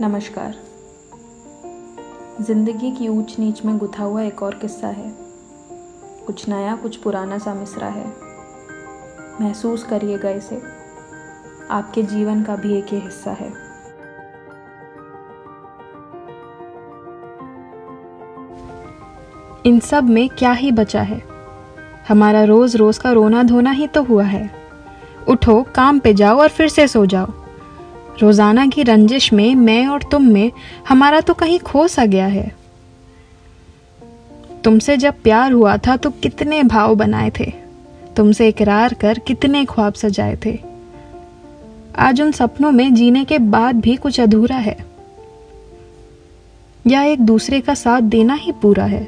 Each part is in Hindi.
नमस्कार। ज़िंदगी की ऊंच नीच में गुथा हुआ एक और किस्सा है। कुछ नया, कुछ पुराना सा मिसरा है। महसूस करिएगा इसे। आपके जीवन का भी एक ही हिस्सा है। इन सब में क्या ही बचा है? हमारा रोज रोज का रोना धोना ही तो हुआ है। उठो, काम पे जाओ और फिर से सो जाओ। रोज़ाना की रंजिश में, मैं और तुम में, हमारा तो कहीं खो सा गया है। तुमसे जब प्यार हुआ था तो कितने भाव बनाए थे। तुमसे इकरार कर कितने ख्वाब सजाए थे। आज उन सपनों में जीने के बाद भी कुछ अधूरा है। या एक दूसरे का साथ देना ही पूरा है।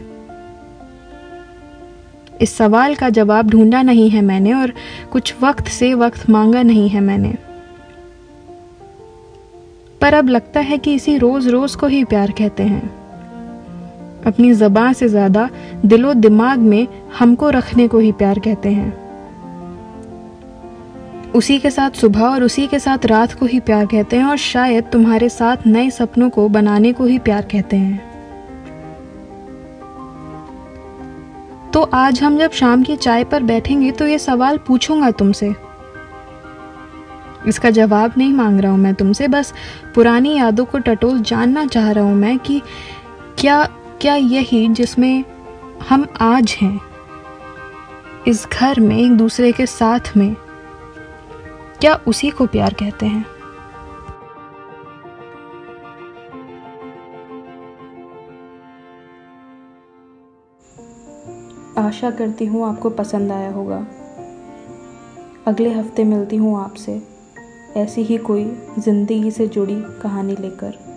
इस सवाल का जवाब ढूंढा नहीं है मैंने, और कुछ वक्त से वक्त मांगा नहीं है मैंने। पर अब लगता है कि इसी रोज रोज को ही प्यार कहते हैं। अपनी जबान से ज़्यादा दिलो दिमाग में हमको रखने को ही प्यार कहते हैं। उसी के साथ सुबह और उसी के साथ रात को ही प्यार कहते हैं और शायद तुम्हारे साथ नए सपनों को बनाने को ही प्यार कहते हैं। तो आज हम जब शाम की चाय पर बैठेंगे तो ये सवाल पूछूँगा तुमसे इसका जवाब नहीं मांग रहा हूँ मैं तुमसे, बस पुरानी यादों को टटोल जानना चाह रहा हूँ मैं कि क्या क्या यही जिसमें हम आज हैं, इस घर में, एक दूसरे के साथ में, क्या उसी को प्यार कहते हैं? आशा करती हूँ आपको पसंद आया होगा। अगले हफ़्ते मिलती हूँ आपसे। ऐसी ही कोई ज़िंदगी से जुड़ी कहानी लेकर।